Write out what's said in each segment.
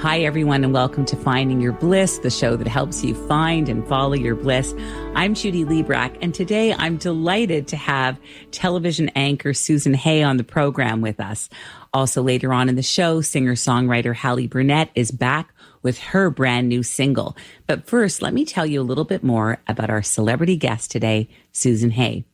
Hi, everyone, and welcome to Finding Your Bliss, the show that helps you find and follow your bliss. I'm Judy Liebrack, and today I'm delighted to have television anchor Susan Hay on the program with us. Also, later on in the show, singer songwriter Hallie Burnett is back with her brand new single. But first, let me tell you a little bit more about our celebrity guest today, Susan Hay.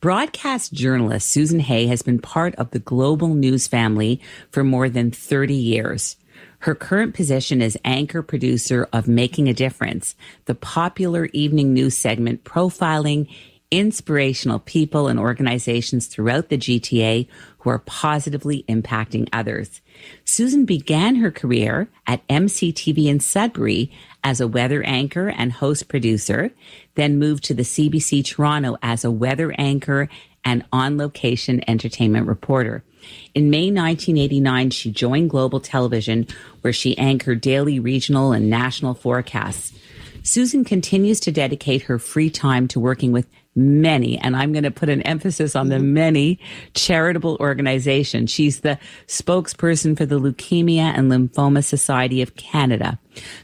Broadcast journalist Susan Hay has been part of the global news family for more than 30 years. Her current position is anchor producer of Making a Difference, the popular evening news segment profiling inspirational people and organizations throughout the GTA who are positively impacting others. Susan began her career at MCTV in Sudbury as a weather anchor and host producer, then moved to the CBC Toronto as a weather anchor and on location entertainment reporter. In May 1989, she joined Global Television, where she anchored daily regional and national forecasts. Susan continues to dedicate her free time to working with many, and I'm going to put an emphasis on the mm-hmm. many charitable organizations. She's the spokesperson for the Leukemia and Lymphoma Society of Canada,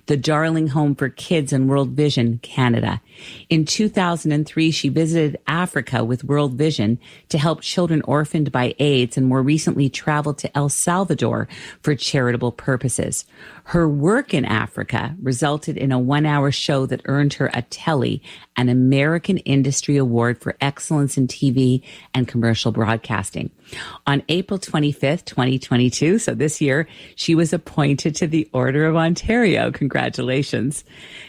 the Darling Home for Kids and World Vision Canada. In 2003, she visited Africa with World Vision to help children orphaned by AIDS and more recently traveled to El Salvador for charitable purposes. Her work in Africa resulted in a one hour show that earned her a Telly, an American Industry Award for Excellence in TV and Commercial Broadcasting. On April 25th, 2022, so this year, she was appointed to the Order of Ontario. Congratulations.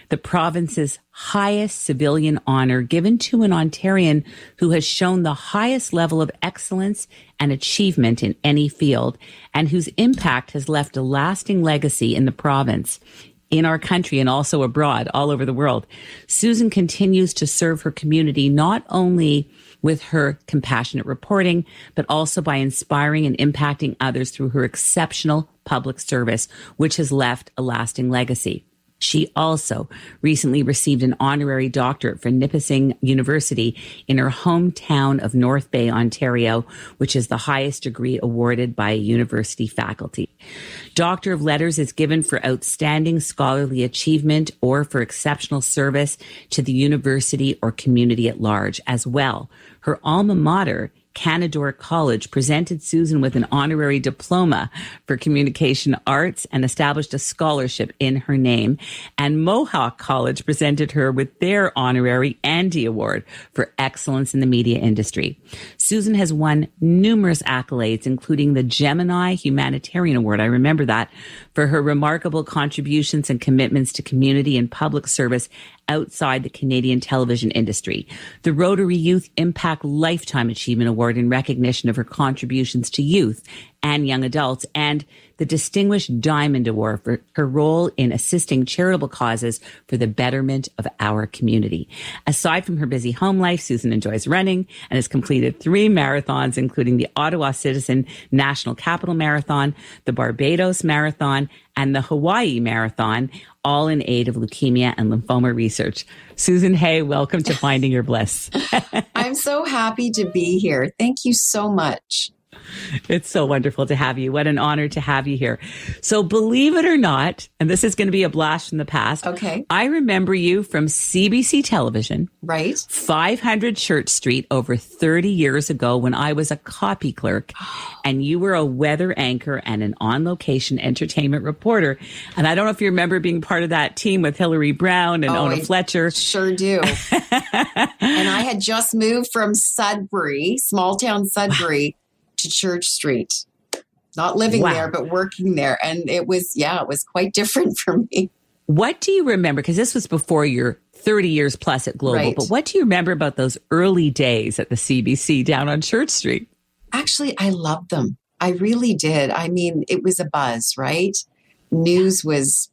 The province's highest civilian honor given to an Ontarian who has shown the highest level of excellence and achievement in any field and whose impact has left a lasting legacy in the province in our country and also abroad, all over the world. Susan continues to serve her community not only with her compassionate reporting, but also by inspiring and impacting others through her exceptional public service, which has left a lasting legacy. She also recently received an honorary doctorate from Nipissing University in her hometown of North Bay, Ontario, which is the highest degree awarded by a university faculty. Doctor of Letters is given for outstanding scholarly achievement or for exceptional service to the university or community at large. As well, her alma mater Canadore College presented Susan with an honorary diploma for communication arts and established a scholarship in her name. And Mohawk College presented her with their honorary Andy Award for excellence in the media industry. Susan has won numerous accolades, including the Gemini Humanitarian Award. I remember that for her remarkable contributions and commitments to community and public service outside the Canadian television industry. The Rotary Youth Impact Lifetime Achievement Award in recognition of her contributions to youth and young adults, and the Distinguished Diamond Award for her role in assisting charitable causes for the betterment of our community. Aside from her busy home life, Susan enjoys running and has completed three marathons, including the Ottawa Citizen National Capital Marathon, the Barbados Marathon, and the Hawaii Marathon, all in aid of leukemia and lymphoma research. Susan Hay, welcome to Finding Your Bliss. I'm so happy to be here. Thank you so much. It's so wonderful to have you. What an honor to have you here. So, believe it or not, and this is going to be a blast from the past. Okay. I remember you from CBC television. Right. 500 Church Street over 30 years ago when I was a copy clerk and you were a weather anchor and an on location entertainment reporter. And I don't know if you remember being part of that team with Hillary Brown and Oh, Ona I Fletcher. Sure do. and I had just moved from Sudbury, small town Sudbury, to Church Street. Not living Wow. there, but working there. And it was, yeah, it was quite different for me. What do you remember? Because this was before your 30 years plus at Global, Right. but what do you remember about those early days at the CBC down on Church Street? Actually, I loved them. I really did. I mean, it was a buzz, right? News was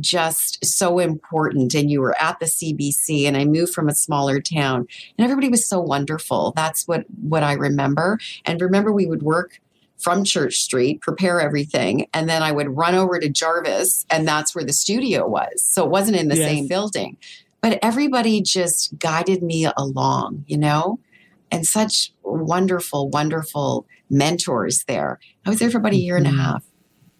just so important and you were at the CBC and I moved from a smaller town and everybody was so wonderful. That's what what I remember. And remember we would work from Church Street, prepare everything, and then I would run over to Jarvis and that's where the studio was. So it wasn't in the yes. same building. But everybody just guided me along, you know? And such wonderful, wonderful mentors there. I was there for about a year and a mm-hmm. half.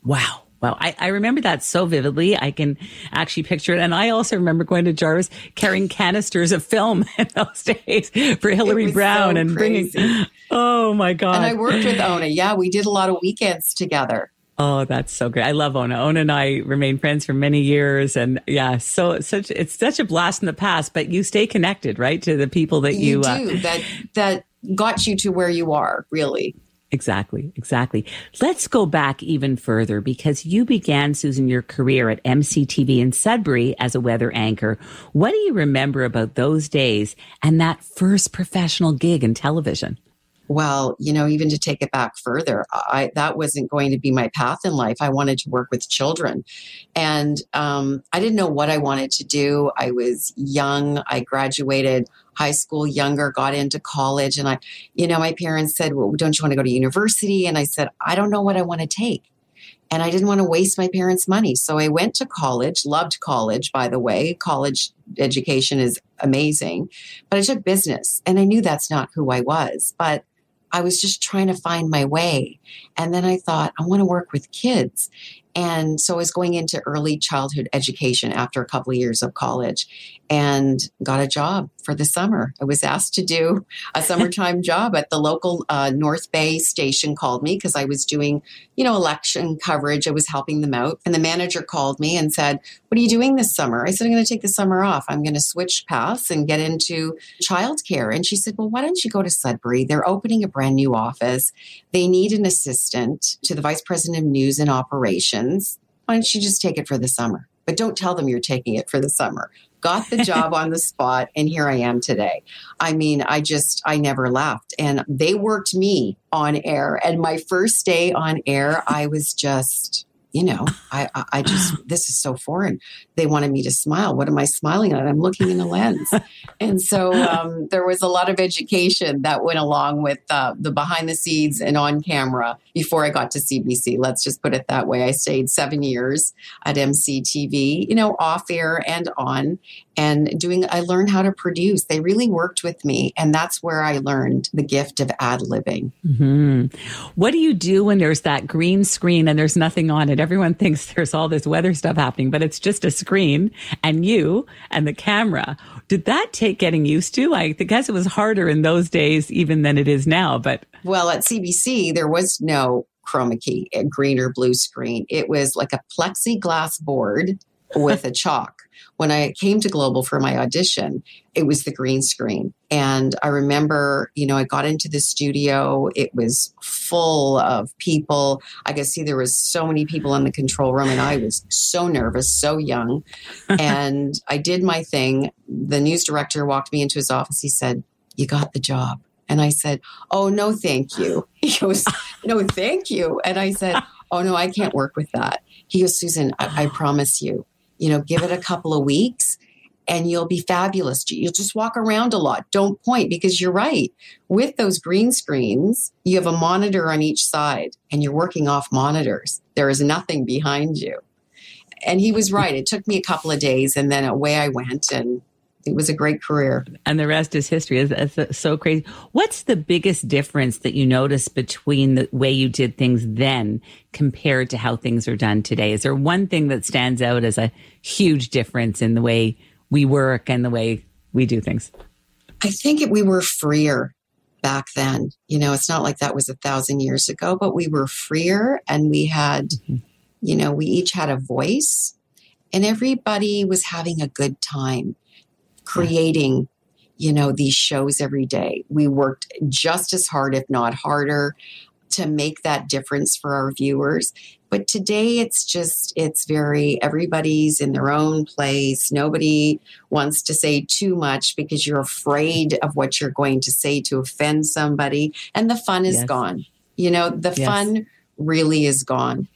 Wow. Wow. I, I remember that so vividly. I can actually picture it. And I also remember going to Jarvis carrying canisters of film in those days for Hillary Brown so and bringing. Oh my God. And I worked with Ona. Yeah, we did a lot of weekends together. Oh, that's so great. I love Ona. Ona and I remain friends for many years. And yeah, so it's such, it's such a blast in the past, but you stay connected, right? To the people that you, you uh, do uh, that, that got you to where you are really. Exactly, exactly. Let's go back even further because you began, Susan, your career at MCTV in Sudbury as a weather anchor. What do you remember about those days and that first professional gig in television? well, you know, even to take it back further, I that wasn't going to be my path in life. I wanted to work with children, and um, I didn't know what I wanted to do. I was young. I graduated high school younger, got into college, and I, you know, my parents said, "Well, don't you want to go to university?" And I said, "I don't know what I want to take." And I didn't want to waste my parents' money. So I went to college, loved college, by the way. College education is amazing. But I took business and I knew that's not who I was. But I was just trying to find my way. And then I thought, I want to work with kids. And so I was going into early childhood education after a couple of years of college and got a job for the summer. I was asked to do a summertime job at the local uh, North Bay station called me because I was doing, you know, election coverage. I was helping them out. And the manager called me and said, What are you doing this summer? I said, I'm going to take the summer off. I'm going to switch paths and get into childcare. And she said, Well, why don't you go to Sudbury? They're opening a brand new office. They need an assistant to the vice president of news and operations. Why don't you just take it for the summer? But don't tell them you're taking it for the summer got the job on the spot, and here I am today. I mean, I just, I never left. And they worked me on air. And my first day on air, I was just, you know, I, I just, this is so foreign. They wanted me to smile. What am I smiling at? I'm looking in a lens. and so um, there was a lot of education that went along with uh, the behind the scenes and on camera before I got to CBC. Let's just put it that way. I stayed seven years at MCTV, you know, off air and on and doing i learned how to produce they really worked with me and that's where i learned the gift of ad libbing mm-hmm. what do you do when there's that green screen and there's nothing on it everyone thinks there's all this weather stuff happening but it's just a screen and you and the camera. Did that take getting used to? I guess it was harder in those days even than it is now but well at cbc there was no chroma key a green or blue screen. It was like a plexiglass board with a chalk when I came to Global for my audition, it was the green screen. And I remember, you know, I got into the studio, it was full of people. I could see there was so many people in the control room and I was so nervous, so young. and I did my thing. The news director walked me into his office. He said, You got the job. And I said, Oh, no, thank you. He goes, No, thank you. And I said, Oh, no, I can't work with that. He goes, Susan, I, I promise you, you know, give it a couple of weeks and you'll be fabulous. You'll just walk around a lot. Don't point because you're right. With those green screens, you have a monitor on each side and you're working off monitors. There is nothing behind you. And he was right. It took me a couple of days and then away I went and it was a great career. And the rest is history. It's, so crazy. What's the biggest difference that you notice between the way you did things then compared to how things are done today? Is there one thing that stands out as a huge difference in the way we work and the way we do things? I think it, we were freer back then. You know, it's not like that was a thousand years ago, but we were freer and we had, mm-hmm. you know, we each had a voice and everybody was having a good time creating you know these shows every day. We worked just as hard if not harder to make that difference for our viewers. But today it's just it's very everybody's in their own place. Nobody wants to say too much because you're afraid of what you're going to say to offend somebody and the fun is yes. gone. You know the yes. fun really is gone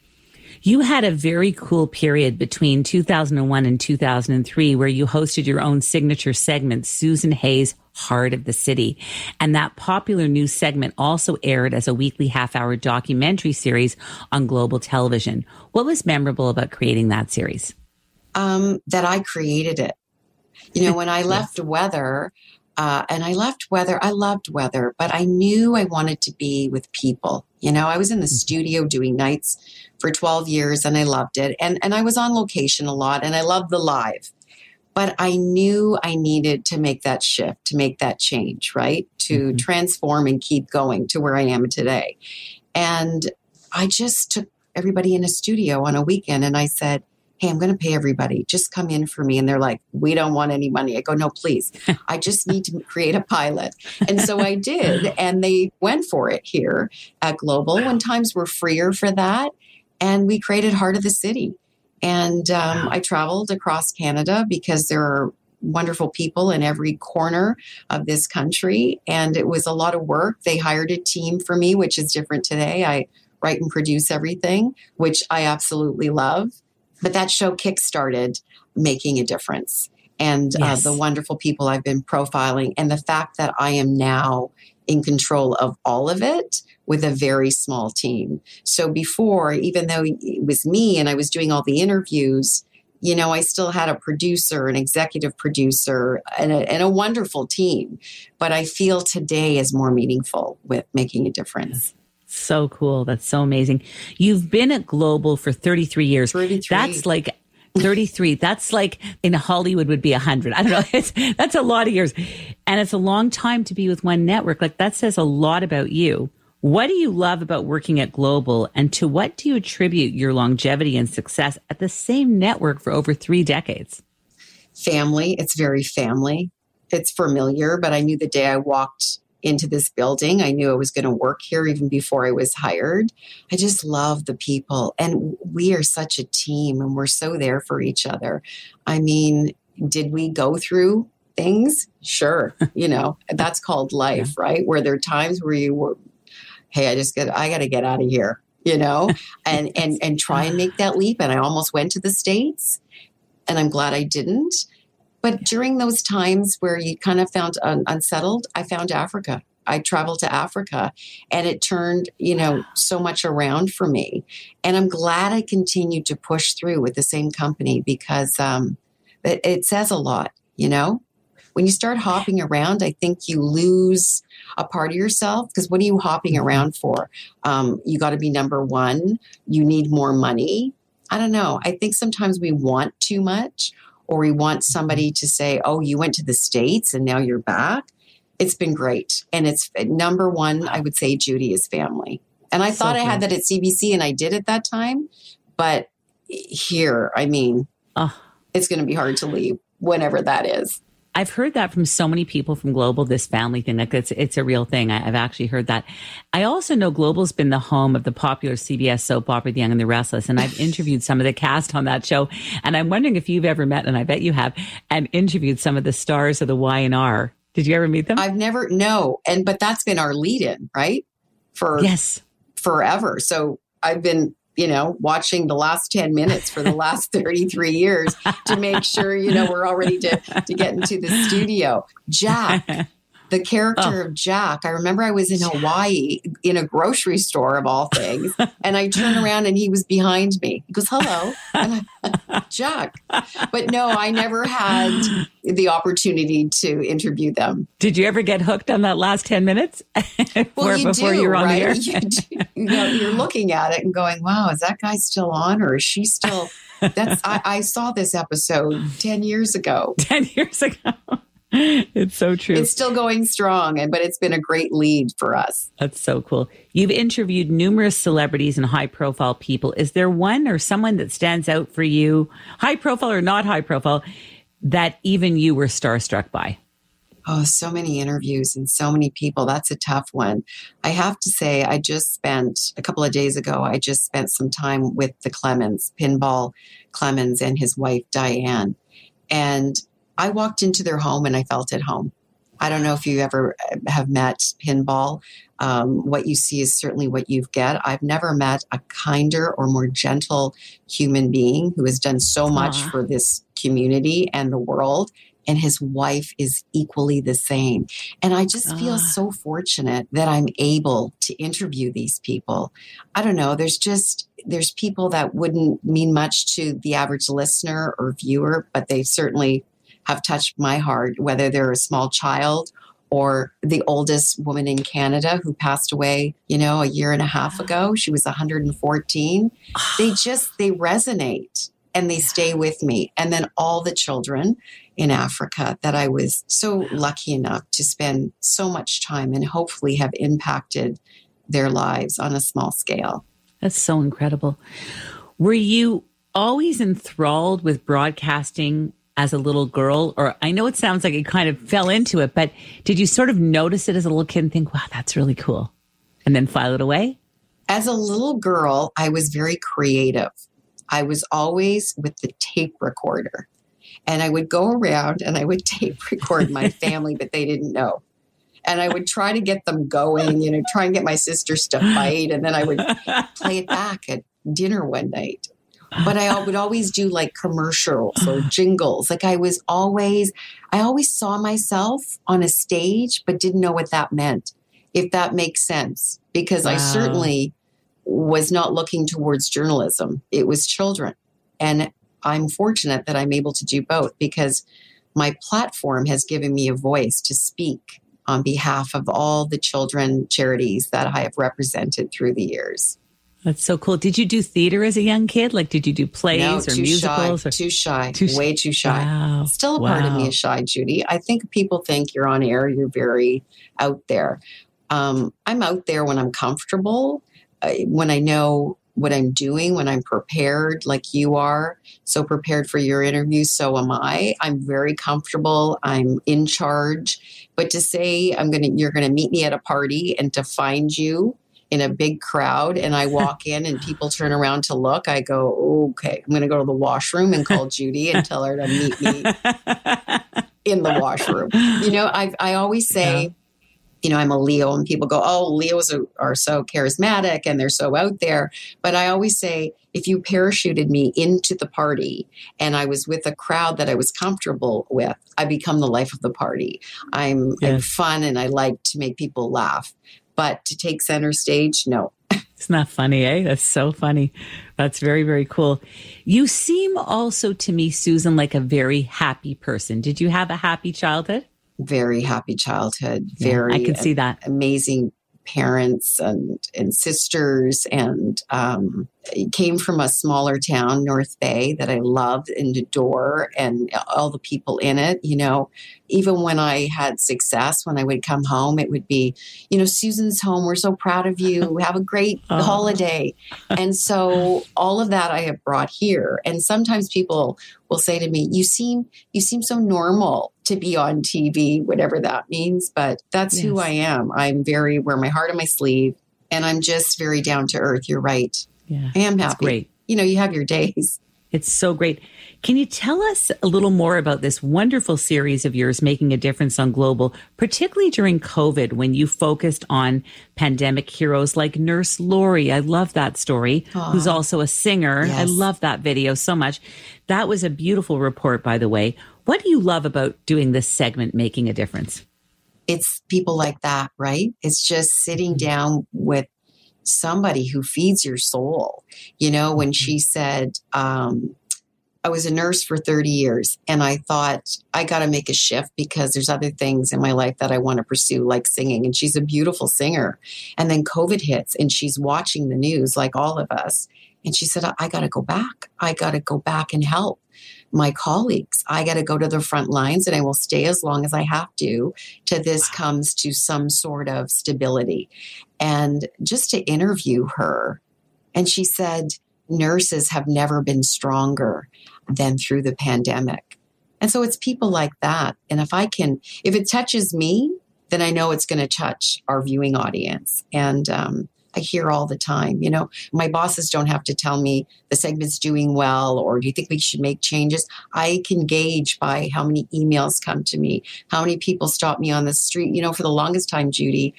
You had a very cool period between 2001 and 2003 where you hosted your own signature segment, Susan Hay's Heart of the City. And that popular news segment also aired as a weekly half hour documentary series on global television. What was memorable about creating that series? Um, that I created it. You know, when I left yes. weather, uh, and I left weather. I loved weather, but I knew I wanted to be with people. You know, I was in the mm-hmm. studio doing nights for 12 years and I loved it. And, and I was on location a lot and I loved the live. But I knew I needed to make that shift, to make that change, right? To mm-hmm. transform and keep going to where I am today. And I just took everybody in a studio on a weekend and I said, hey, I'm going to pay everybody. Just come in for me. And they're like, we don't want any money. I go, no, please. I just need to create a pilot. And so I did. And they went for it here at Global when times were freer for that. And we created Heart of the City. And um, I traveled across Canada because there are wonderful people in every corner of this country. And it was a lot of work. They hired a team for me, which is different today. I write and produce everything, which I absolutely love. But that show kickstarted making a difference. And yes. uh, the wonderful people I've been profiling, and the fact that I am now in control of all of it with a very small team. So before, even though it was me and I was doing all the interviews, you know, I still had a producer, an executive producer, and a, and a wonderful team. But I feel today is more meaningful with making a difference. So cool. That's so amazing. You've been at Global for 33 years. 33. That's like 33. That's like in Hollywood would be 100. I don't know. It's, that's a lot of years. And it's a long time to be with one network. Like that says a lot about you. What do you love about working at Global and to what do you attribute your longevity and success at the same network for over three decades? Family. It's very family. It's familiar, but I knew the day I walked into this building. I knew I was going to work here even before I was hired. I just love the people. And we are such a team and we're so there for each other. I mean, did we go through things? Sure. you know, that's called life, yeah. right? Where there are times where you were, hey, I just got, I got to get out of here, you know, and, and, and try and make that leap. And I almost went to the States and I'm glad I didn't but during those times where you kind of found un- unsettled, I found Africa. I traveled to Africa and it turned, you know, so much around for me. And I'm glad I continued to push through with the same company because um, it, it says a lot, you know? When you start hopping around, I think you lose a part of yourself because what are you hopping mm-hmm. around for? Um, you got to be number one. You need more money. I don't know. I think sometimes we want too much or we want somebody to say, oh, you went to the States and now you're back. It's been great. And it's number one, I would say, Judy is family. And I so thought I had that at CBC and I did at that time. But here, I mean, oh. it's going to be hard to leave whenever that is. I've heard that from so many people from Global, this family thing. Like it's, it's a real thing. I, have actually heard that. I also know Global's been the home of the popular CBS soap opera, The Young and the Restless. And I've interviewed some of the cast on that show. And I'm wondering if you've ever met, and I bet you have, and interviewed some of the stars of the Y&R. Did you ever meet them? I've never, no. And, but that's been our lead in, right? For yes, forever. So I've been you know, watching the last 10 minutes for the last 33 years to make sure, you know, we're all ready to, to get into the studio. Jack, the character oh. of Jack. I remember I was in Hawaii in a grocery store of all things, and I turn around and he was behind me. He goes, "Hello, Jack." But no, I never had the opportunity to interview them. Did you ever get hooked on that last ten minutes? well, you before do, you were on right? the air. You, do, you know, you're looking at it and going, "Wow, is that guy still on, or is she still?" That's I, I saw this episode ten years ago. Ten years ago. it's so true. It's still going strong, but it's been a great lead for us. That's so cool. You've interviewed numerous celebrities and high profile people. Is there one or someone that stands out for you, high profile or not high profile, that even you were starstruck by? Oh, so many interviews and so many people. That's a tough one. I have to say, I just spent a couple of days ago, I just spent some time with the Clemons, Pinball Clemons, and his wife, Diane. And I walked into their home and I felt at home. I don't know if you ever uh, have met pinball. Um, what you see is certainly what you get. I've never met a kinder or more gentle human being who has done so much Aww. for this community and the world. And his wife is equally the same. And I just feel ah. so fortunate that I'm able to interview these people. I don't know, there's just, there's people that wouldn't mean much to the average listener or viewer, but they certainly have touched my heart, whether they're a small child or the oldest woman in Canada who passed away, you know, a year and a half ago. She was 114. they just they resonate and they stay with me. And then all the children in Africa that I was so lucky enough to spend so much time and hopefully have impacted their lives on a small scale. That's so incredible. Were you always enthralled with broadcasting as a little girl? Or I know it sounds like it kind of fell into it, but did you sort of notice it as a little kid and think, wow, that's really cool? And then file it away? As a little girl, I was very creative. I was always with the tape recorder. And I would go around and I would tape record my family, but they didn't know. And I would try to get them going, you know, try and get my sisters to fight. And then I would play it back at dinner one night but I would always do like commercials or jingles. Like I was always, I always saw myself on a stage, but didn't know what that meant, if that makes sense, because wow. I certainly was not looking towards journalism. It was children. And I'm fortunate that I'm able to do both because my platform has given me a voice to speak on behalf of all the children charities that I have represented through the years. That's so cool. Did you do theater as a young kid? Like, did you do plays no, or musicals? Shy, or? Too shy. Too way too shy. Wow. Still a wow. part of me is shy, Judy. I think people think you're on air. You're very out there. Um, I'm out there when I'm comfortable, uh, when I know what I'm doing, when I'm prepared, like you are. So prepared for your interview, so am I. I'm very comfortable. I'm in charge. But to say I'm gonna, you're gonna meet me at a party, and to find you in a big crowd and I walk in and people turn around to look, I go, okay, I'm going to go to the washroom and call Judy and tell her to meet me in the washroom. You know, I I always say, yeah. you know, I'm a Leo and people go, oh, Leos are, are so charismatic and they're so out there. But I always say, if you parachuted me into the party and I was with a crowd that I was comfortable with, I become the life of the party. I'm, yes. I'm fun and I like to make people laugh. But to take center stage, no. It's not funny, eh? That's so funny. That's very, very cool. You seem also to me, Susan, like a very happy person. Did you have a happy childhood? Very happy childhood. Very. Yeah, I can see that. Amazing parents and, and sisters and um, came from a smaller town, North Bay, that I loved and adore, and all the people in it. You know, even when I had success, when I would come home, it would be, you know, Susan's home. We're so proud of you. Have a great oh. holiday. And so all of that I have brought here. And sometimes people will say to me, "You seem you seem so normal to be on TV, whatever that means." But that's yes. who I am. I'm very wear my heart on my sleeve, and I'm just very down to earth. You're right. Yeah. I am happy. great. You know, you have your days. It's so great. Can you tell us a little more about this wonderful series of yours making a difference on global, particularly during COVID when you focused on pandemic heroes like Nurse Lori? I love that story, Aww. who's also a singer. Yes. I love that video so much. That was a beautiful report, by the way. What do you love about doing this segment, Making a Difference? It's people like that, right? It's just sitting mm-hmm. down with somebody who feeds your soul. You know, when she mm-hmm. said, um, I was a nurse for 30 years and I thought I got to make a shift because there's other things in my life that I want to pursue, like singing. And she's a beautiful singer. And then COVID hits and she's watching the news like all of us. And she said, I got to go back. I got to go back and help my colleagues. I got to go to the front lines and I will stay as long as I have to till this comes to some sort of stability. And just to interview her, and she said, nurses have never been stronger than through the pandemic. And so it's people like that. And if I can, if it touches me, then I know it's going to touch our viewing audience. And um, I hear all the time. You know, my bosses don't have to tell me the segment's doing well or do you think we should make changes? I can gauge by how many emails come to me, how many people stop me on the street. You know, for the longest time, Judy,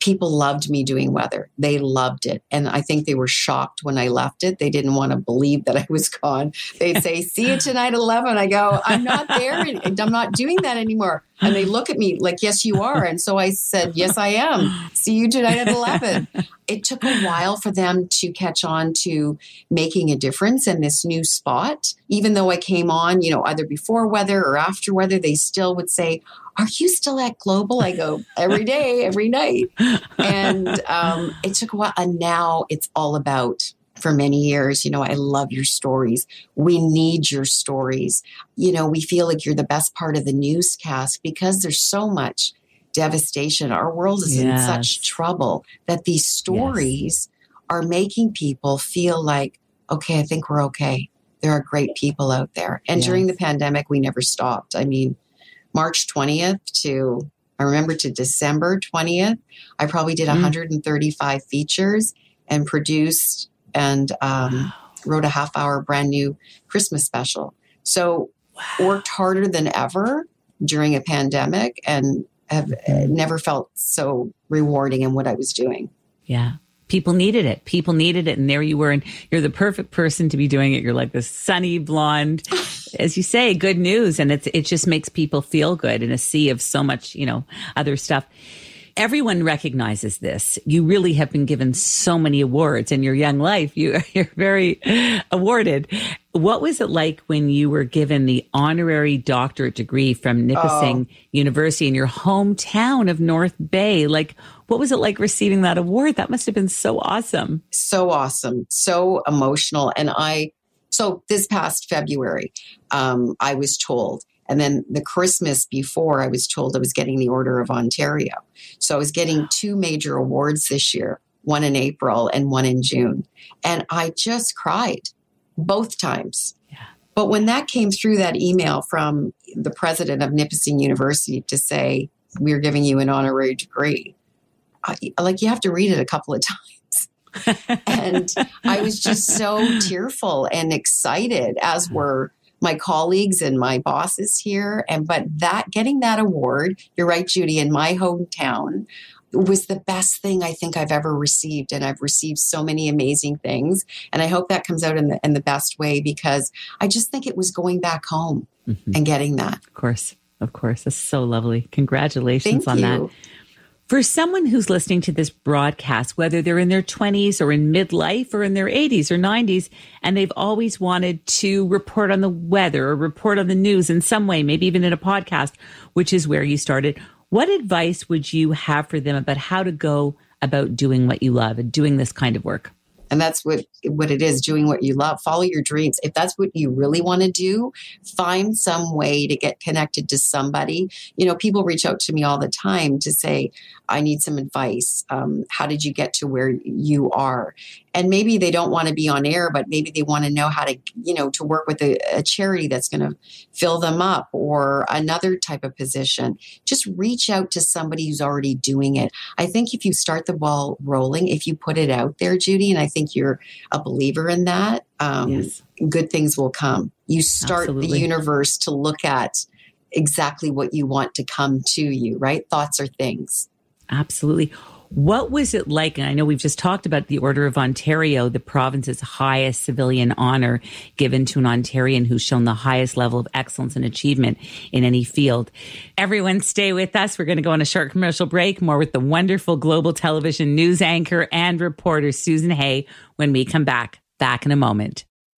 people loved me doing weather. They loved it. And I think they were shocked when I left it. They didn't want to believe that I was gone. They'd say, See you tonight at 11. I go, I'm not there. I'm not doing that anymore. And they look at me like, Yes, you are. And so I said, Yes, I am. See you tonight at 11. It took a while for them to catch on to making a difference in this new spot. Even though I came on, you know, either before weather or after weather, they still would say, are you still at Global? I go every day, every night. And um, it took a while. And now it's all about for many years. You know, I love your stories. We need your stories. You know, we feel like you're the best part of the newscast because there's so much devastation. Our world is yes. in such trouble that these stories yes. are making people feel like, okay, I think we're okay. There are great people out there. And yes. during the pandemic, we never stopped. I mean, March 20th to I remember to December 20th, I probably did mm. 135 features and produced and um, wow. wrote a half hour brand new Christmas special. So wow. worked harder than ever during a pandemic and have mm-hmm. never felt so rewarding in what I was doing. Yeah people needed it. People needed it. And there you were. And you're the perfect person to be doing it. You're like this sunny blonde, as you say, good news. And it's, it just makes people feel good in a sea of so much, you know, other stuff. Everyone recognizes this. You really have been given so many awards in your young life. You, you're very awarded. What was it like when you were given the honorary doctorate degree from Nipissing oh. University in your hometown of North Bay? Like, what was it like receiving that award? That must have been so awesome. So awesome. So emotional. And I, so this past February, um, I was told, and then the Christmas before, I was told I was getting the Order of Ontario. So I was getting two major awards this year one in April and one in June. And I just cried both times. Yeah. But when that came through that email from the president of Nipissing University to say, We're giving you an honorary degree, I, like you have to read it a couple of times. and I was just so tearful and excited, as were my colleagues and my bosses here. And but that getting that award, you're right, Judy, in my hometown was the best thing I think I've ever received. And I've received so many amazing things. And I hope that comes out in the in the best way because I just think it was going back home mm-hmm. and getting that. Of course. Of course. That's so lovely. Congratulations Thank on you. that. For someone who's listening to this broadcast, whether they're in their 20s or in midlife or in their 80s or 90s, and they've always wanted to report on the weather or report on the news in some way, maybe even in a podcast, which is where you started, what advice would you have for them about how to go about doing what you love and doing this kind of work? And that's what what it is doing what you love. Follow your dreams. If that's what you really want to do find some way to get connected to somebody. You know people reach out to me all the time to say i need some advice. Um, how did you get to where you are and maybe they don't want to be on air but maybe they want to know how to you know to work with a, a charity that's going to fill them up or another type of position just reach out to somebody who's already doing it i think if you start the ball rolling if you put it out there judy and i think you're a believer in that um, yes. good things will come you start Absolutely. the universe to look at exactly what you want to come to you right thoughts are things Absolutely. What was it like? And I know we've just talked about the Order of Ontario, the province's highest civilian honor given to an Ontarian who's shown the highest level of excellence and achievement in any field. Everyone stay with us. We're going to go on a short commercial break, more with the wonderful global television news anchor and reporter Susan Hay when we come back. Back in a moment.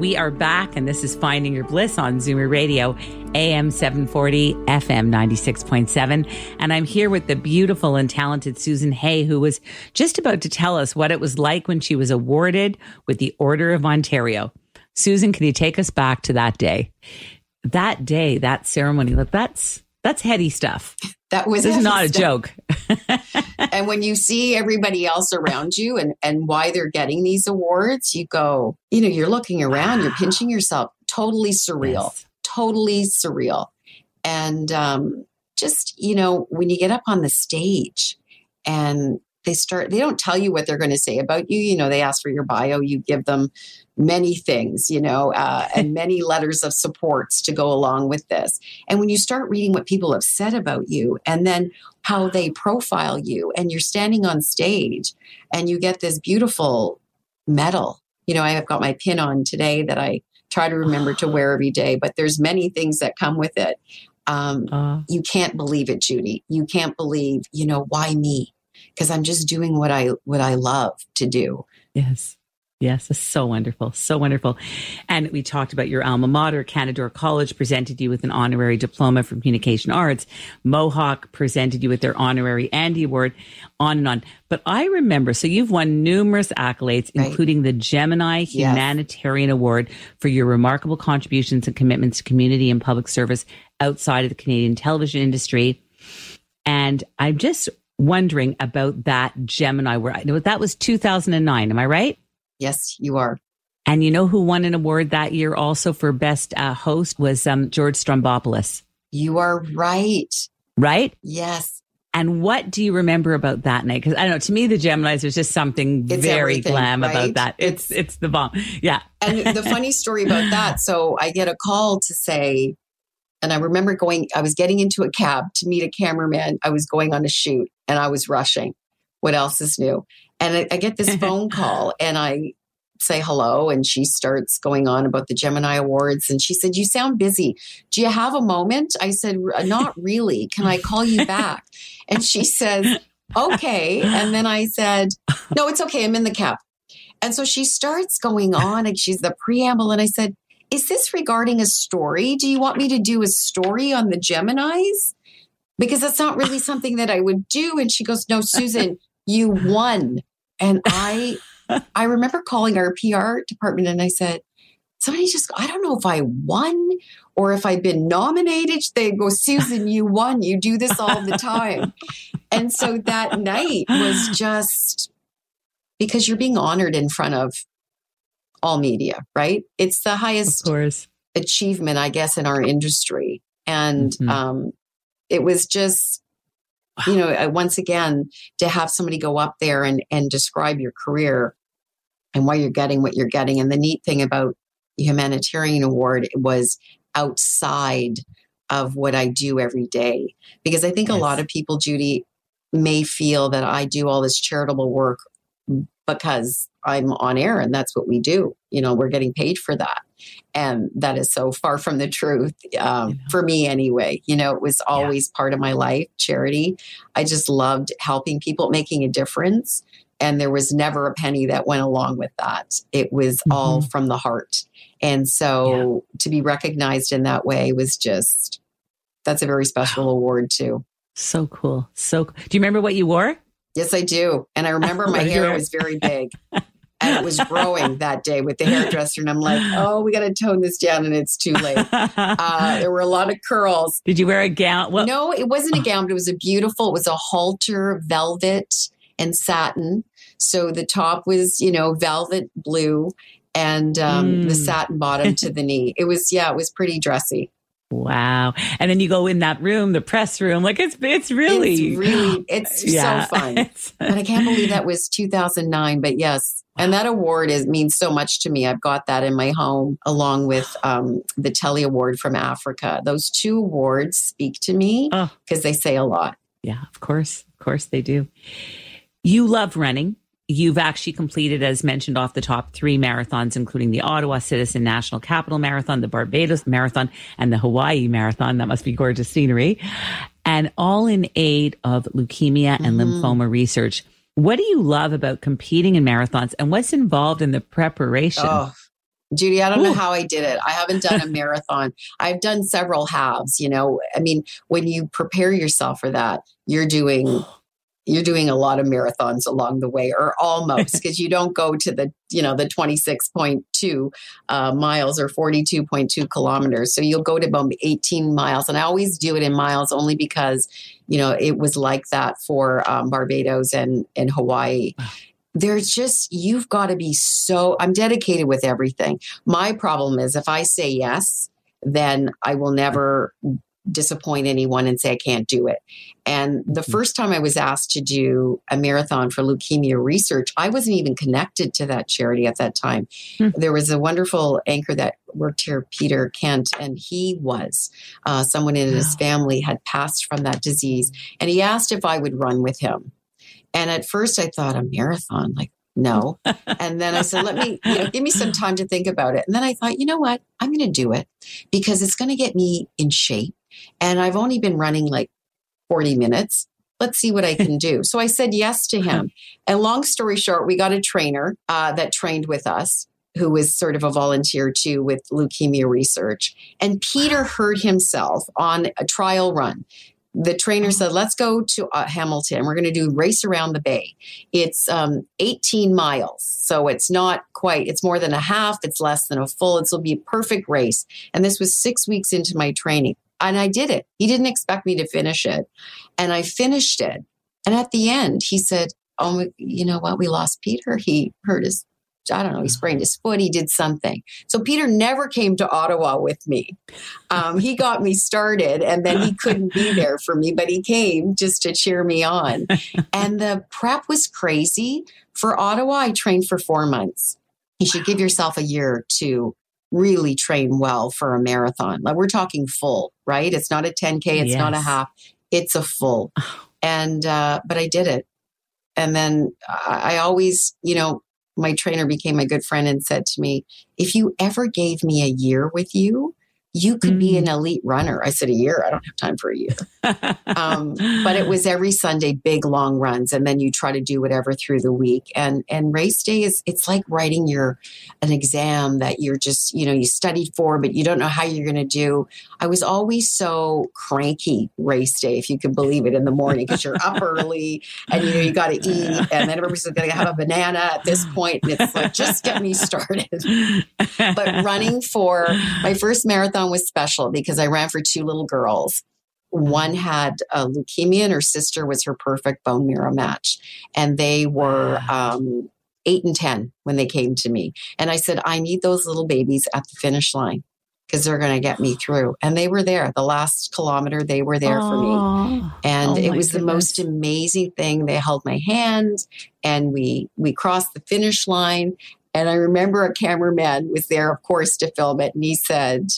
We are back, and this is Finding Your Bliss on Zoomer Radio, AM 740, FM 96.7. And I'm here with the beautiful and talented Susan Hay, who was just about to tell us what it was like when she was awarded with the Order of Ontario. Susan, can you take us back to that day? That day, that ceremony, look, that's that's heady stuff. That was This is not a joke. and when you see everybody else around you and and why they're getting these awards you go you know you're looking around you're pinching yourself. Totally surreal. Yes. totally surreal. And um just you know when you get up on the stage and they start they don't tell you what they're going to say about you. You know they ask for your bio you give them many things you know uh, and many letters of supports to go along with this. And when you start reading what people have said about you and then how they profile you and you're standing on stage and you get this beautiful medal you know i have got my pin on today that i try to remember to wear every day but there's many things that come with it. Um, Uh, you can't believe it judy. You can't believe you know why me? Because i'm just doing what i what i love to do. Yes. Yes, it's so wonderful. So wonderful. And we talked about your alma mater. Canadore College presented you with an honorary diploma from communication arts. Mohawk presented you with their honorary Andy Award, on and on. But I remember, so you've won numerous accolades, Right. including the Gemini Humanitarian Award for your remarkable contributions and commitments to community and public service outside of the Canadian television industry. And I'm just wondering about that Gemini award. I know that was 2009. Am I right? Yes you are And you know who won an award that year also for best uh, host was um, George Stroumboulopoulos, you are right right? yes And what do you remember about that night? Because I don't know, to me, the Geminis, there's just something It's very glam right? about that. It's, It's- it's the bomb. Yeah. and the funny story about that so i get a call to say and i remember going i was getting into a cab to meet a cameraman i was going on a shoot and i was rushing what else is new and i, I get this phone call and i say hello and she starts going on about the gemini awards and she said you sound busy do you have a moment i said not really can i call you back and she says okay and then i said no it's okay i'm in the cab and so she starts going on and she's the preamble. And I said, Is this regarding a story? Do you want me to do a story on the Geminis? Because that's not really something that I would do. And she goes, No, Susan, you won. And I I remember calling our PR department and I said, Somebody just, I don't know if I won or if I've been nominated. They go, Susan, you won. You do this all the time. and so that night was just because you're being honored in front of all media, right? It's the highest achievement, I guess, in our industry. And Mhm. um, it was just, you know, once again, to have somebody go up there and, and describe your career and why you're getting what you're getting. And the neat thing about the humanitarian award was outside of what I do every day. Because I think a lot of people, Judy, may feel that I do all this charitable work because I'm on air and that's what we do. You know, we're getting paid for that. And that is so far from the truth um, know. for me, anyway. You know, it was always part of my life, charity. I just loved helping people, making a difference. And there was never a penny that went along with that. It was all from the heart. And so to be recognized in that way was just, that's a very special award, too. So cool. So, do you remember what you wore? Yes, I do. And I remember my you hair was very big and it was growing that day with the hairdresser. And I'm like, oh, we got to tone this down and it's too late. Uh, there were a lot of curls. Did you wear a gown? Well, no, it wasn't a gown, but it was a beautiful, it was a halter, velvet and satin. So the top was, you know, velvet blue and um, the Mm. satin bottom to the knee. It was, yeah, it was pretty dressy. Wow. And then you go in that room, the press room. Like it's it's really It's really, it's yeah. so fun. And I can't believe that was 2009. But yes, and that award is means so much to me. I've got that in my home along with um, the Telly Award from Africa. Those two awards speak to me Oh. because they say a lot. Yeah, of course. Of course they do. You love running. You've actually completed, as mentioned off the top, three marathons, including the Ottawa Citizen National Capital Marathon, the Barbados Marathon, and the Hawaii Marathon. That must be gorgeous scenery. And all in aid of leukemia and mm-hmm. lymphoma research. What do you love about competing in marathons and what's involved in the preparation? Oh, Judy, I don't Ooh. know how I did it. I haven't done a marathon. I've done several halves, you know. I mean, when you prepare yourself for that, you're doing you're doing a lot of marathons along the way or almost because you don't go to the you know the 26.2 uh, miles or 42.2 kilometers. So you'll go to about 18 miles and i always do it in miles only because you know it was like that for um, barbados and and hawaii. There's just you've got to be so i'm dedicated with everything. My problem is if i say yes then i will never disappoint anyone and say I can't do it. And the mm-hmm. first time I was asked to do a marathon for leukemia research, I wasn't even connected to that charity at that time. Mm-hmm. There was a wonderful anchor that worked here, Peter Kent, and he was uh, someone in his family had passed from that disease. And he asked if I would run with him. And at first I thought a marathon, like no. And then I said, let me, you know, give me some time to think about it. And then I thought, you know what? I'm going to do it because it's going to get me in shape. And I've only been running like 40 minutes. Let's see what I can do. So I said yes to him. And long story short, we got a trainer uh, that trained with us who was sort of a volunteer too with leukemia research. And Peter hurt himself on a trial run the trainer said, let's go to uh, Hamilton. We're going to do race around the bay. It's um, 18 miles. So it's not quite, it's more than a half. It's less than a full. It will be a perfect race. And this was six weeks into my training. And I did it. He didn't expect me to finish it. And I finished it. And at the end, he said, Oh, you know what? We lost Peter. He hurt his I don't know, he sprained his foot, he did something. So Peter never came to Ottawa with me. Um, he got me started and then he couldn't be there for me, but he came just to cheer me on. And the prep was crazy. For Ottawa, I trained for four months. You should give yourself a year to really train well for a marathon. Like we're talking full, right? It's not a 10K, it's yes. not a half, it's a full. And, uh, but I did it. And then I, I always, you know, my trainer became my good friend and said to me, If you ever gave me a year with you, you could mm. be an mm. elite runner. I said, a year? I don't have time for a year. um, but it was every Sunday, big long runs. And then you try to do whatever through the week. And, and race day is, it's like writing your, an exam that you're just, you know, you studied for, but you don't know how you're going to do. I was always so cranky race day, if you can believe it in the morning, because you're up early and, you know, you got to eat. And then everybody's going to have a banana at this point, And it's like, just get me started. but running for my first marathon marathon was special because I ran for two little girls. One had uh, leukemia, and her sister was her perfect bone marrow match. And they were um, eight and 10 when they came to me. And I said, I need those little babies at the finish line because they're going to get me through. And they were there. The last kilometer, they were there Aww. for me. And oh it was goodness. the most amazing thing. They held my hand and we we crossed the finish line. And I remember a cameraman was there, of course, to film it. And he said,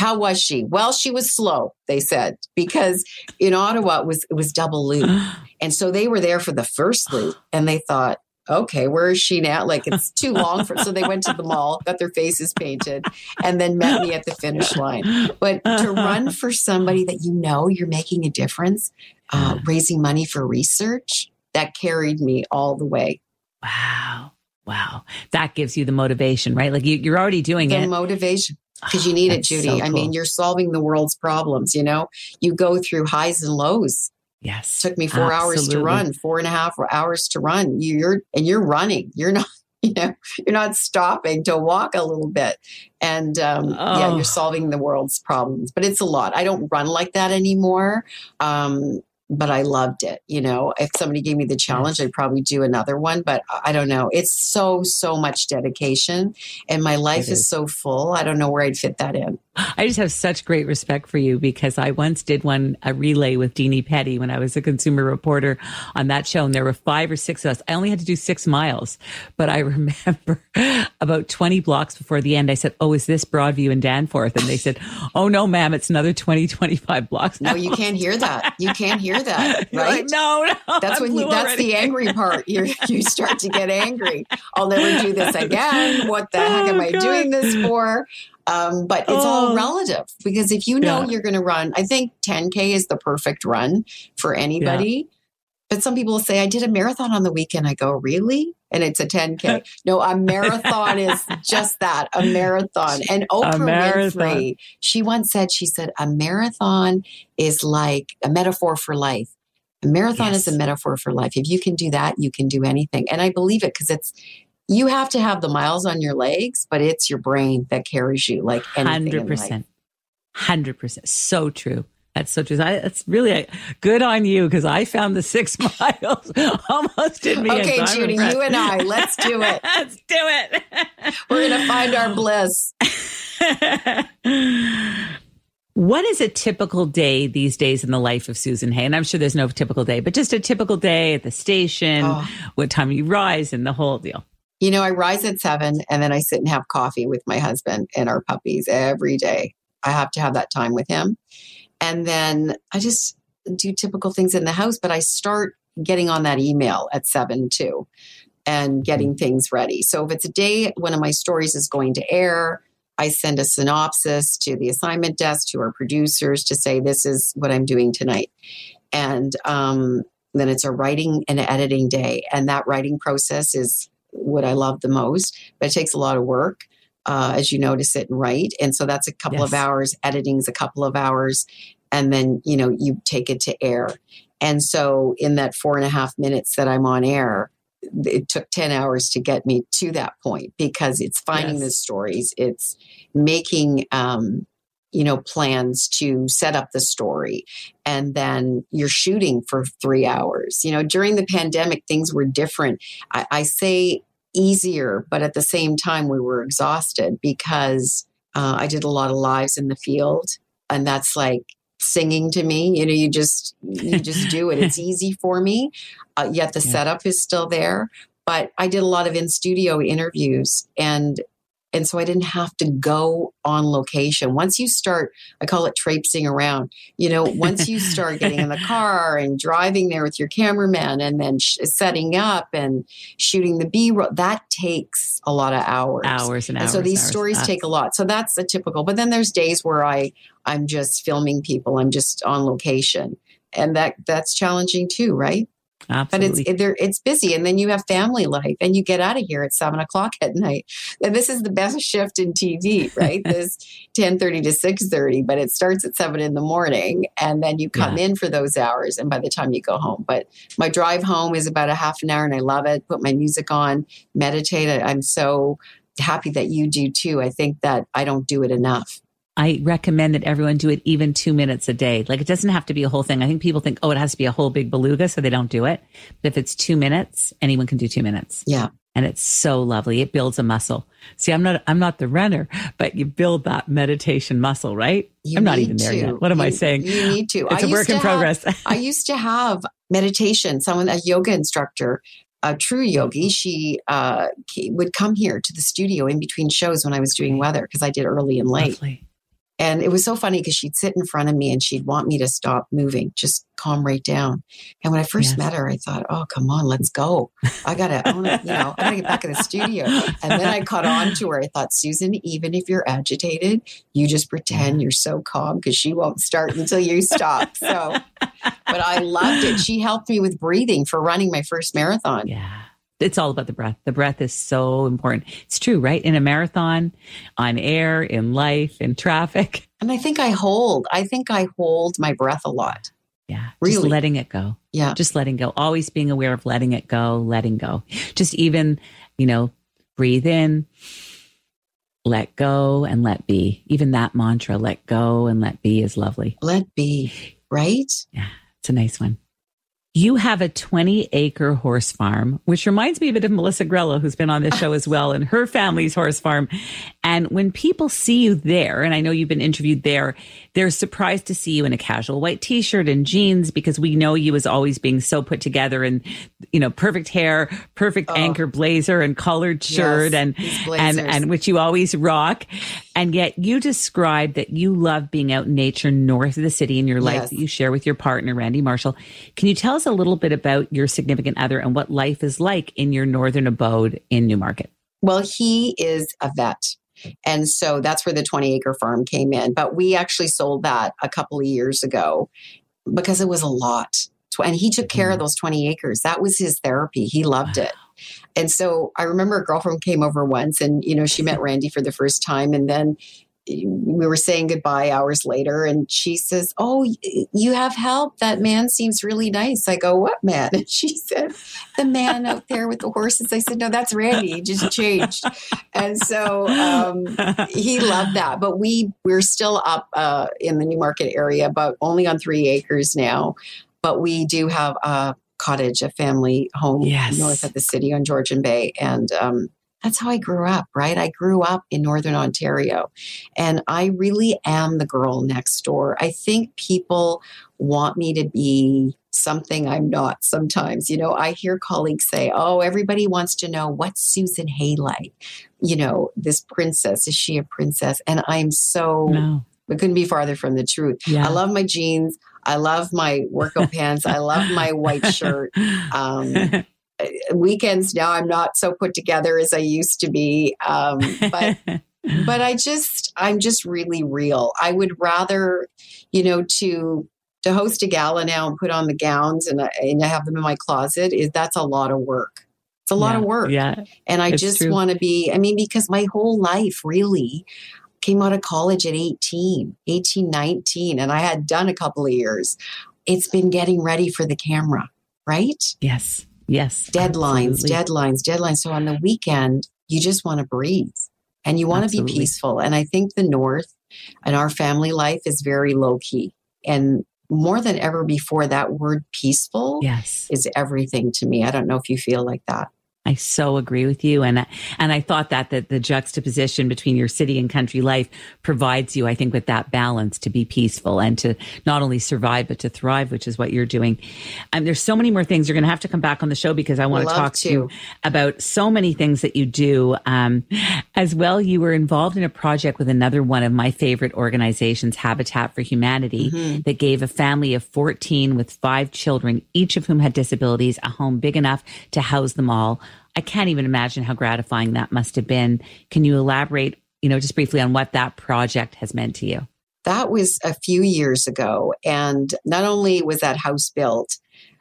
how was she? Well, she was slow, they said, because in Ottawa it was it was double loop. And so they were there for the first loop and they thought, okay, where is she now? Like it's too long for so they went to the mall, got their faces painted, and then met me at the finish line. But to run for somebody that you know you're making a difference, uh, raising money for research, that carried me all the way. Wow. Wow. That gives you the motivation, right? Like you, are already doing the it. Motivation because you need it, Judy. So cool. I mean, you're solving the world's problems. You know, you go through highs and lows. Yes, it took me four absolutely. hours to run, four and a half hours to run. You're and you're running. You're not. You know, you're not stopping to walk a little bit, and um, oh. yeah, you're solving the world's problems. But it's a lot. I don't run like that anymore. Um, but I loved it. You know, if somebody gave me the challenge, I'd probably do another one. But I don't know. It's so, so much dedication. And my life is. is so full. I don't know where I'd fit that in. I just have such great respect for you because I once did one a relay with Dini Petty when I was a consumer reporter on that show, and there were five or six of us. I only had to do six miles, but I remember about twenty blocks before the end, I said, "Oh, is this Broadview and Danforth?" And they said, "Oh no, ma'am, it's another 20, 25 blocks." No, you can't hear that. You can't hear that, right? No, no, that's when you, that's already. the angry part. You you start to get angry. I'll never do this again. What the oh, heck am oh, I God. doing this for? Um, but it's oh. all relative because if you know yeah. you're going to run, I think 10K is the perfect run for anybody. Yeah. But some people say, I did a marathon on the weekend. I go, really? And it's a 10K. no, a marathon is just that a marathon. And Oprah marathon. Winfrey, she once said, she said, a marathon is like a metaphor for life. A marathon yes. is a metaphor for life. If you can do that, you can do anything. And I believe it because it's you have to have the miles on your legs, but it's your brain that carries you like anything 100%. 100%. So true. That's so true. I, that's really good on you because I found the six miles almost in me. Okay, Judy, impressed. you and I, let's do it. let's do it. We're going to find our bliss. what is a typical day these days in the life of Susan Hay? And I'm sure there's no typical day, but just a typical day at the station, oh. what time you rise, and the whole deal. You know, I rise at seven and then I sit and have coffee with my husband and our puppies every day. I have to have that time with him. And then I just do typical things in the house, but I start getting on that email at seven too and getting things ready. So if it's a day one of my stories is going to air, I send a synopsis to the assignment desk to our producers to say this is what I'm doing tonight. And um, then it's a writing and editing day. And that writing process is what I love the most, but it takes a lot of work, uh, as you know, to sit and write. And so that's a couple yes. of hours, editing's a couple of hours, and then, you know, you take it to air. And so in that four and a half minutes that I'm on air, it took 10 hours to get me to that point because it's finding yes. the stories, it's making, um, you know, plans to set up the story. And then you're shooting for three hours. You know, during the pandemic, things were different. I, I say easier, but at the same time, we were exhausted because uh, I did a lot of lives in the field. And that's like singing to me. You know, you just, you just do it. It's easy for me. Uh, yet the yeah. setup is still there but I did a lot of in studio interviews and and so I didn't have to go on location. Once you start, I call it traipsing around. You know, once you start getting in the car and driving there with your cameraman and then sh- setting up and shooting the B roll, that takes a lot of hours. Hours and, and hours. so these hours, stories hours. take a lot. So that's a typical. But then there's days where I I'm just filming people. I'm just on location, and that that's challenging too, right? Absolutely. But it's it's busy, and then you have family life, and you get out of here at seven o'clock at night. And this is the best shift in TV, right? this ten thirty to six thirty, but it starts at seven in the morning, and then you come yeah. in for those hours, and by the time you go home. But my drive home is about a half an hour, and I love it. Put my music on, meditate. I'm so happy that you do too. I think that I don't do it enough. I recommend that everyone do it even two minutes a day. Like it doesn't have to be a whole thing. I think people think, oh, it has to be a whole big beluga, so they don't do it. But if it's two minutes, anyone can do two minutes. Yeah. And it's so lovely. It builds a muscle. See, I'm not I'm not the runner, but you build that meditation muscle, right? You I'm not even there to. yet. What am you, I saying? You need to. It's I a work in progress. I used to have meditation, someone a yoga instructor a true yogi, she uh, would come here to the studio in between shows when I was doing weather because I did early and late. Lovely. And it was so funny because she'd sit in front of me and she'd want me to stop moving, just calm right down. And when I first yes. met her, I thought, oh, come on, let's go. I gotta, I wanna, you know, I gotta get back in the studio. And then I caught on to her. I thought, Susan, even if you're agitated, you just pretend you're so calm because she won't start until you stop. So, but I loved it. She helped me with breathing for running my first marathon. Yeah it's all about the breath. The breath is so important. It's true, right? In a marathon, on air, in life, in traffic. And I think I hold, I think I hold my breath a lot. Yeah. Really. Just letting it go. Yeah. Just letting go. Always being aware of letting it go, letting go. Just even, you know, breathe in, let go and let be. Even that mantra, let go and let be is lovely. Let be, right? Yeah. It's a nice one. You have a 20 acre horse farm, which reminds me a bit of Melissa Grelo, who's been on this show as well, and her family's horse farm. And when people see you there, and I know you've been interviewed there, they're surprised to see you in a casual white t shirt and jeans because we know you as always being so put together and, you know, perfect hair, perfect oh. anchor blazer and colored shirt yes, and, and, and which you always rock. And yet you describe that you love being out in nature north of the city in your life yes. that you share with your partner, Randy Marshall. Can you tell us a little bit about your significant other and what life is like in your northern abode in Newmarket? Well, he is a vet. And so that's where the 20 acre farm came in. But we actually sold that a couple of years ago because it was a lot. And he took care of mm-hmm. those 20 acres. That was his therapy. He loved it. And so I remember a girlfriend came over once and, you know, she met Randy for the first time. And then we were saying goodbye hours later and she says oh you have help? That man seems really nice. I go what man? And she said the man out there with the horses. I said no that's randy. He just changed. And so um, he loved that. But we we're still up uh, in the newmarket area but only on three acres now. But we do have a cottage a family home yes. north of the city on georgian bay and um, that's how I grew up, right? I grew up in Northern Ontario and I really am the girl next door. I think people want me to be something I'm not sometimes. You know, I hear colleagues say, oh, everybody wants to know what's Susan Hay like? You know, this princess, is she a princess? And I'm so, no. we couldn't be farther from the truth. Yeah. I love my jeans. I love my workout pants. I love my white shirt. Um, weekends now I'm not so put together as I used to be. Um, but but I just I'm just really real. I would rather, you know, to to host a gala now and put on the gowns and I, and I have them in my closet is that's a lot of work. It's a lot yeah, of work. Yeah. And I just want to be I mean because my whole life really came out of college at 18, 18, 19 and I had done a couple of years. It's been getting ready for the camera, right? Yes. Yes. Deadlines, absolutely. deadlines, deadlines. So on the weekend, you just want to breathe and you want to be peaceful. And I think the North and our family life is very low key. And more than ever before, that word peaceful yes. is everything to me. I don't know if you feel like that. I so agree with you. And, and I thought that, that the juxtaposition between your city and country life provides you, I think, with that balance to be peaceful and to not only survive, but to thrive, which is what you're doing. And there's so many more things. You're going to have to come back on the show because I want to talk to you about so many things that you do. Um, as well, you were involved in a project with another one of my favorite organizations, Habitat for Humanity, mm-hmm. that gave a family of 14 with five children, each of whom had disabilities, a home big enough to house them all I can't even imagine how gratifying that must have been. Can you elaborate, you know, just briefly on what that project has meant to you? That was a few years ago. And not only was that house built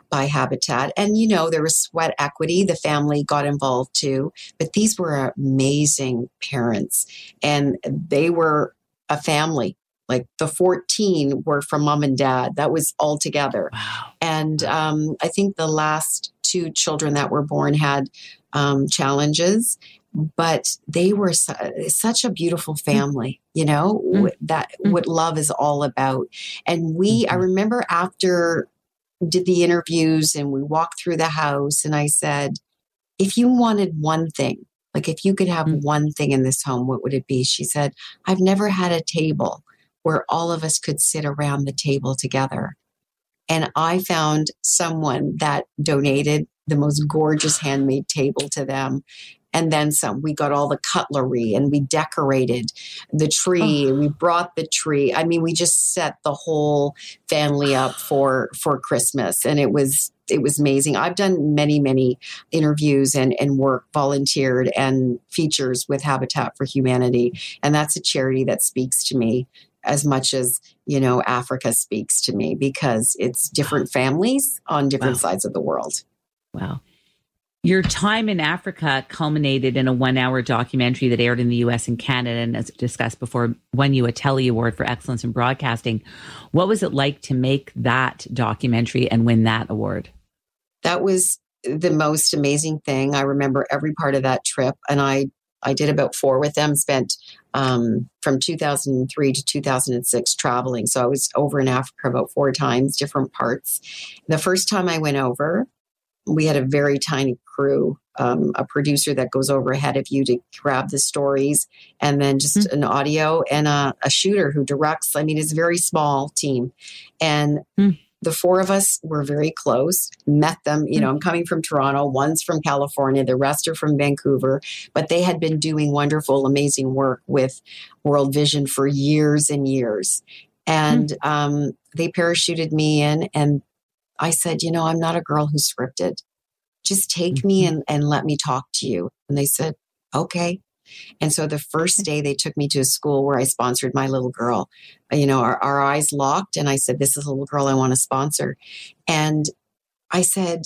by Habitat, and you know, there was sweat equity, the family got involved too, but these were amazing parents and they were a family like the 14 were from mom and dad that was all together wow. and um, i think the last two children that were born had um, challenges, but they were su- such a beautiful mm. family, you know, mm-hmm. that mm. what love is all about. And we, mm-hmm. I remember after did the interviews and we walked through the house and I said, if you wanted one thing, like if you could have mm-hmm. one thing in this home, what would it be? She said, I've never had a table where all of us could sit around the table together. And I found someone that donated the most gorgeous handmade table to them and then some. We got all the cutlery and we decorated the tree. Oh. We brought the tree. I mean, we just set the whole family up for for Christmas, and it was it was amazing. I've done many many interviews and and work volunteered and features with Habitat for Humanity, and that's a charity that speaks to me as much as you know Africa speaks to me because it's different families on different wow. sides of the world. Wow. Your time in Africa culminated in a one hour documentary that aired in the US and Canada. And as discussed before, won you a Telly Award for Excellence in Broadcasting. What was it like to make that documentary and win that award? That was the most amazing thing. I remember every part of that trip. And I I did about four with them, spent um, from 2003 to 2006 traveling. So I was over in Africa about four times, different parts. The first time I went over, we had a very tiny crew, um, a producer that goes over ahead of you to grab the stories, and then just mm-hmm. an audio and a, a, shooter who directs. I mean, it's a very small team. And mm-hmm the four of us were very close, met them. You know, I'm coming from Toronto, one's from California, the rest are from Vancouver, but they had been doing wonderful, amazing work with World Vision for years and years. And mm-hmm. um, they parachuted me in, and I said, You know, I'm not a girl who's scripted. Just take mm-hmm. me and, and let me talk to you. And they said, Okay. And so the first day they took me to a school where I sponsored my little girl. You know, our, our eyes locked, and I said, This is a little girl I want to sponsor. And I said,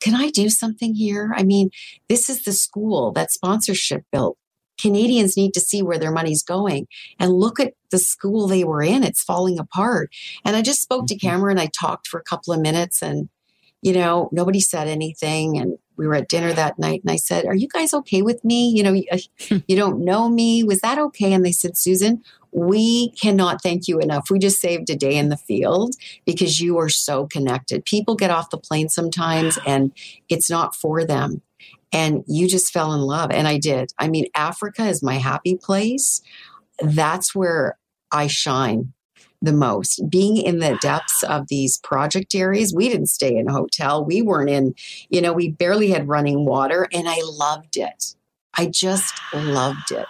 Can I do something here? I mean, this is the school that sponsorship built. Canadians need to see where their money's going and look at the school they were in. It's falling apart. And I just spoke to mm-hmm. camera and I talked for a couple of minutes and, you know, nobody said anything. And we were at dinner that night and I said, Are you guys okay with me? You know, you, uh, you don't know me. Was that okay? And they said, Susan, we cannot thank you enough. We just saved a day in the field because you are so connected. People get off the plane sometimes and it's not for them. And you just fell in love. And I did. I mean, Africa is my happy place. That's where I shine the most. Being in the depths of these project areas, we didn't stay in a hotel. We weren't in, you know, we barely had running water and I loved it. I just loved it.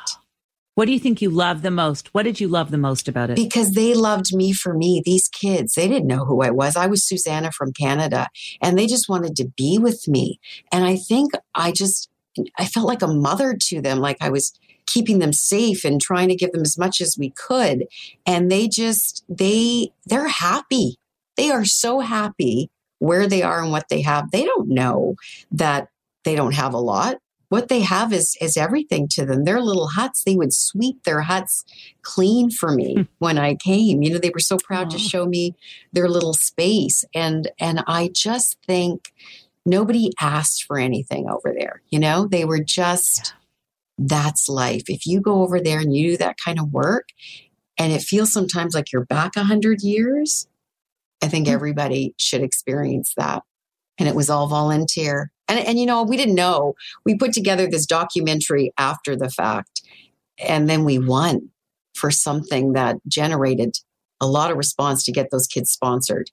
What do you think you love the most? What did you love the most about it? Because they loved me for me. These kids, they didn't know who I was. I was Susanna from Canada and they just wanted to be with me. And I think I just, I felt like a mother to them. Like I was keeping them safe and trying to give them as much as we could. And they just they they're happy. They are so happy where they are and what they have. They don't know that they don't have a lot. What they have is is everything to them. Their little huts they would sweep their huts clean for me hmm. when i came. You know they were so proud Aww. to show me their little space. And and i just think nobody asked for anything over there. You know they were just that's life. If you go over there and you do that kind of work and it feels sometimes like you're back a hundred years, I think mm-hmm. everybody should experience that. And it was all volunteer. And, and, you know, we didn't know. We put together this documentary after the fact, and then we won for something that generated a lot of response to get those kids sponsored.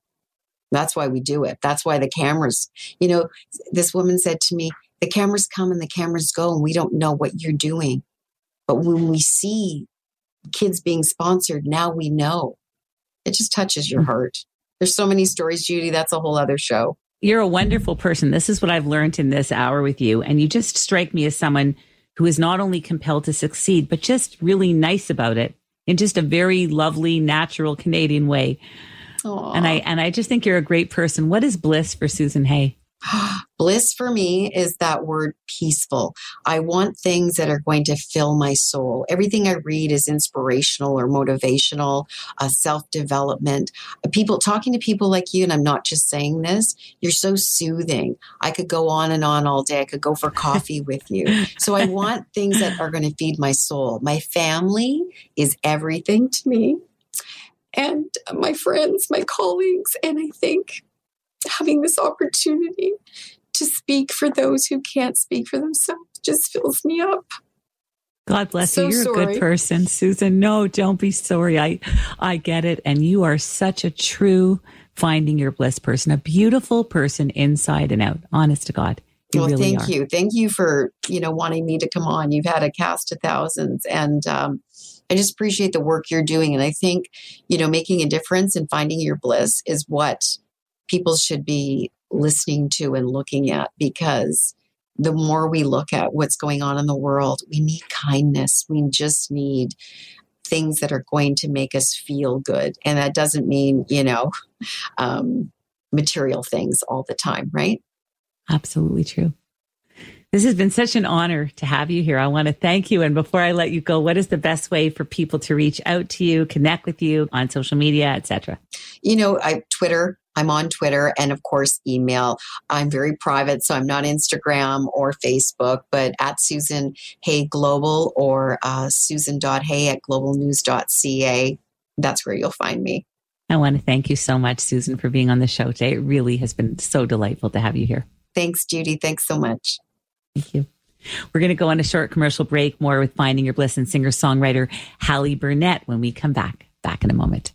That's why we do it. That's why the cameras, you know, this woman said to me, the cameras come and the cameras go, and we don't know what you're doing. But when we see kids being sponsored, now we know. It just touches your mm. heart. There's so many stories, Judy. That's a whole other show. You're a wonderful person. This is what I've learned in this hour with you. And you just strike me as someone who is not only compelled to succeed, but just really nice about it in just a very lovely, natural Canadian way. Aww. And I and I just think you're a great person. What is bliss for Susan Hay? Bliss for me is that word peaceful. I want things that are going to fill my soul. Everything I read is inspirational or motivational, uh, self development. Uh, people talking to people like you, and I'm not just saying this, you're so soothing. I could go on and on all day. I could go for coffee with you. So I want things that are going to feed my soul. My family is everything to me. And my friends, my colleagues, and I think having this opportunity to speak for those who can't speak for themselves just fills me up. God bless so you. You're sorry. a good person, Susan. No, don't be sorry. I I get it and you are such a true finding your bliss person, a beautiful person inside and out. Honest to God. You well, really thank are. you. Thank you for, you know, wanting me to come on. You've had a cast of thousands and um, I just appreciate the work you're doing. And I think, you know, making a difference and finding your bliss is what people should be listening to and looking at because the more we look at what's going on in the world, we need kindness. We just need things that are going to make us feel good. And that doesn't mean, you know, um, material things all the time, right? Absolutely true. This has been such an honor to have you here. I want to thank you. And before I let you go, what is the best way for people to reach out to you, connect with you on social media, etc.? You know, I Twitter I'm on Twitter and, of course, email. I'm very private, so I'm not Instagram or Facebook, but at Susan Hay Global or uh, susan.hay at globalnews.ca. That's where you'll find me. I want to thank you so much, Susan, for being on the show today. It really has been so delightful to have you here. Thanks, Judy. Thanks so much. Thank you. We're going to go on a short commercial break, more with Finding Your Bliss and singer songwriter Hallie Burnett when we come back. Back in a moment.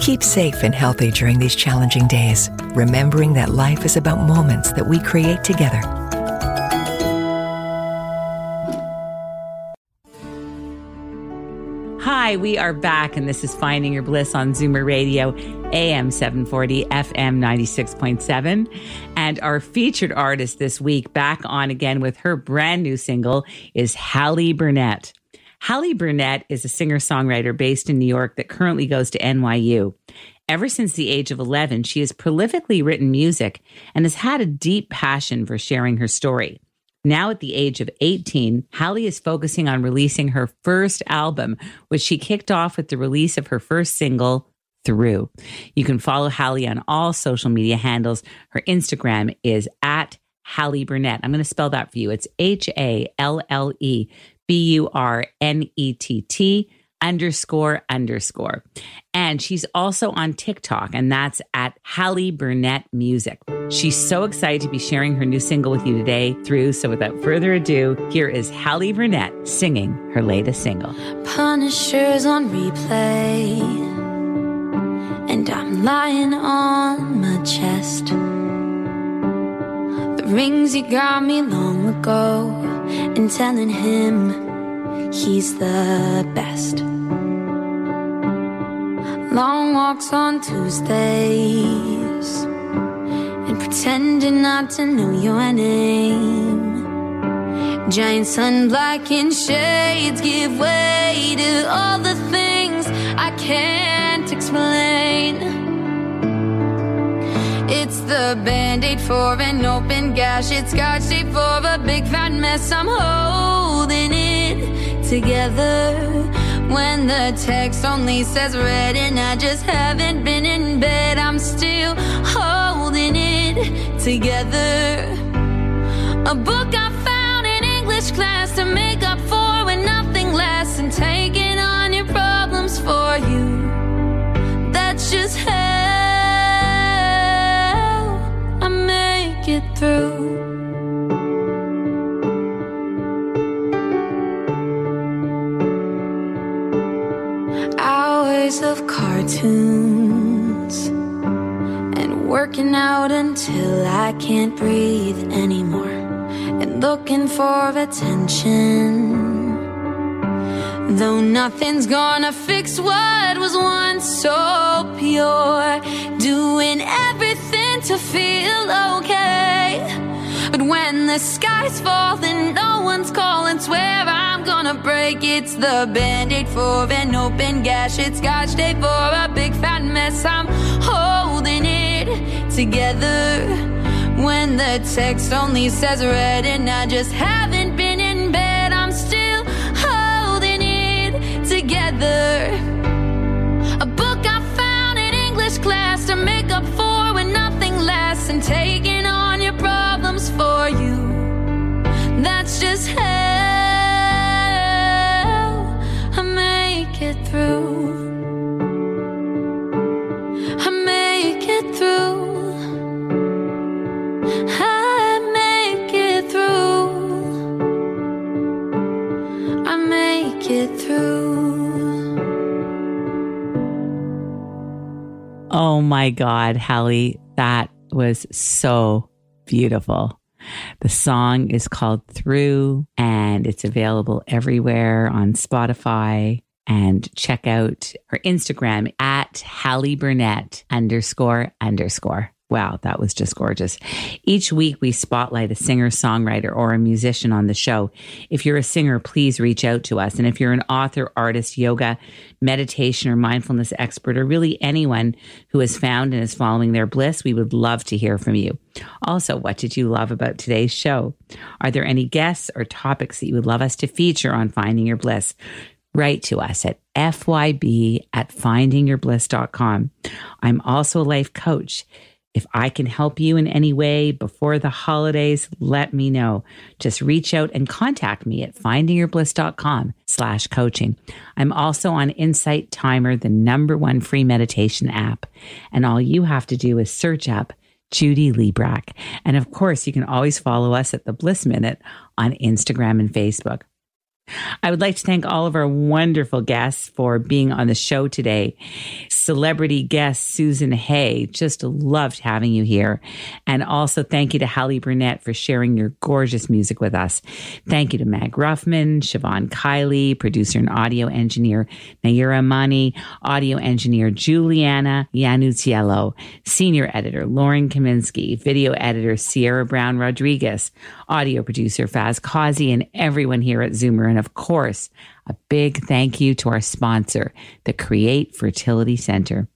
Keep safe and healthy during these challenging days, remembering that life is about moments that we create together. Hi, we are back, and this is Finding Your Bliss on Zoomer Radio, AM 740, FM 96.7. And our featured artist this week, back on again with her brand new single, is Hallie Burnett. Hallie Burnett is a singer songwriter based in New York that currently goes to NYU. Ever since the age of 11, she has prolifically written music and has had a deep passion for sharing her story. Now, at the age of 18, Hallie is focusing on releasing her first album, which she kicked off with the release of her first single, Through. You can follow Hallie on all social media handles. Her Instagram is at Hallie Burnett. I'm going to spell that for you. It's H A L L E B U R N E T T underscore underscore. And she's also on TikTok, and that's at Hallie Burnett Music. She's so excited to be sharing her new single with you today through. So without further ado, here is Hallie Burnett singing her latest single. Punishers on replay, and I'm lying on my chest. The rings you got me long ago, and telling him he's the best. Long walks on Tuesdays and pretending not to know your name. Giant sun blackened shades give way to all the things I can't explain. The band aid for an open gash, it's scotch tape for a big fat mess. I'm holding it together when the text only says red and I just haven't been in bed. I'm still holding it together. A book I found in English class to make up for when nothing lasts and taking through. Hours of cartoons and working out until I can't breathe anymore and looking for attention. Though nothing's gonna fix what was once so pure, doing everything to feel okay. But when the sky's falling, no one's calling. Swear I'm gonna break. It's the band aid for an open gash. It's scotch tape for a big fat mess. I'm holding it together. When the text only says red and I just haven't together. A book I found in English class to make up for when nothing lasts and taking on your problems for you. That's just how I make it through. Oh my God, Hallie, That was so beautiful. The song is called Through and it's available everywhere on Spotify. And check out her Instagram at Hallie Burnett underscore underscore. Wow, that was just gorgeous. Each week we spotlight a singer, songwriter, or a musician on the show. If you're a singer, please reach out to us. And if you're an author, artist, yoga, meditation, or mindfulness expert, or really anyone who has found and is following their bliss, we would love to hear from you. Also, what did you love about today's show? Are there any guests or topics that you would love us to feature on Finding Your Bliss? Write to us at fyb at findingyourbliss.com. I'm also a life coach. If I can help you in any way before the holidays, let me know. Just reach out and contact me at findingyourbliss.com slash coaching. I'm also on Insight Timer, the number one free meditation app. And all you have to do is search up Judy Librach. And of course, you can always follow us at the Bliss Minute on Instagram and Facebook. I would like to thank all of our wonderful guests for being on the show today. Celebrity guest Susan Hay, just loved having you here. And also thank you to Hallie Burnett for sharing your gorgeous music with us. Thank you to Mag Ruffman, Siobhan Kiley, producer and audio engineer Naira Mani, audio engineer Juliana Yanuziello, senior editor Lauren Kaminsky, video editor Sierra Brown Rodriguez, audio producer Faz Kazi, and everyone here at Zoomer. And of course, a big thank you to our sponsor, the Create Fertility Center.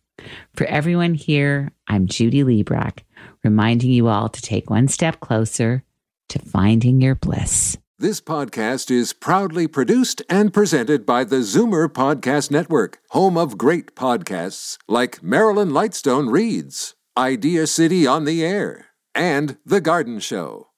For everyone here, I'm Judy Librach, reminding you all to take one step closer to finding your bliss. This podcast is proudly produced and presented by the Zoomer Podcast Network, home of great podcasts like Marilyn Lightstone Reads, Idea City on the Air, and The Garden Show.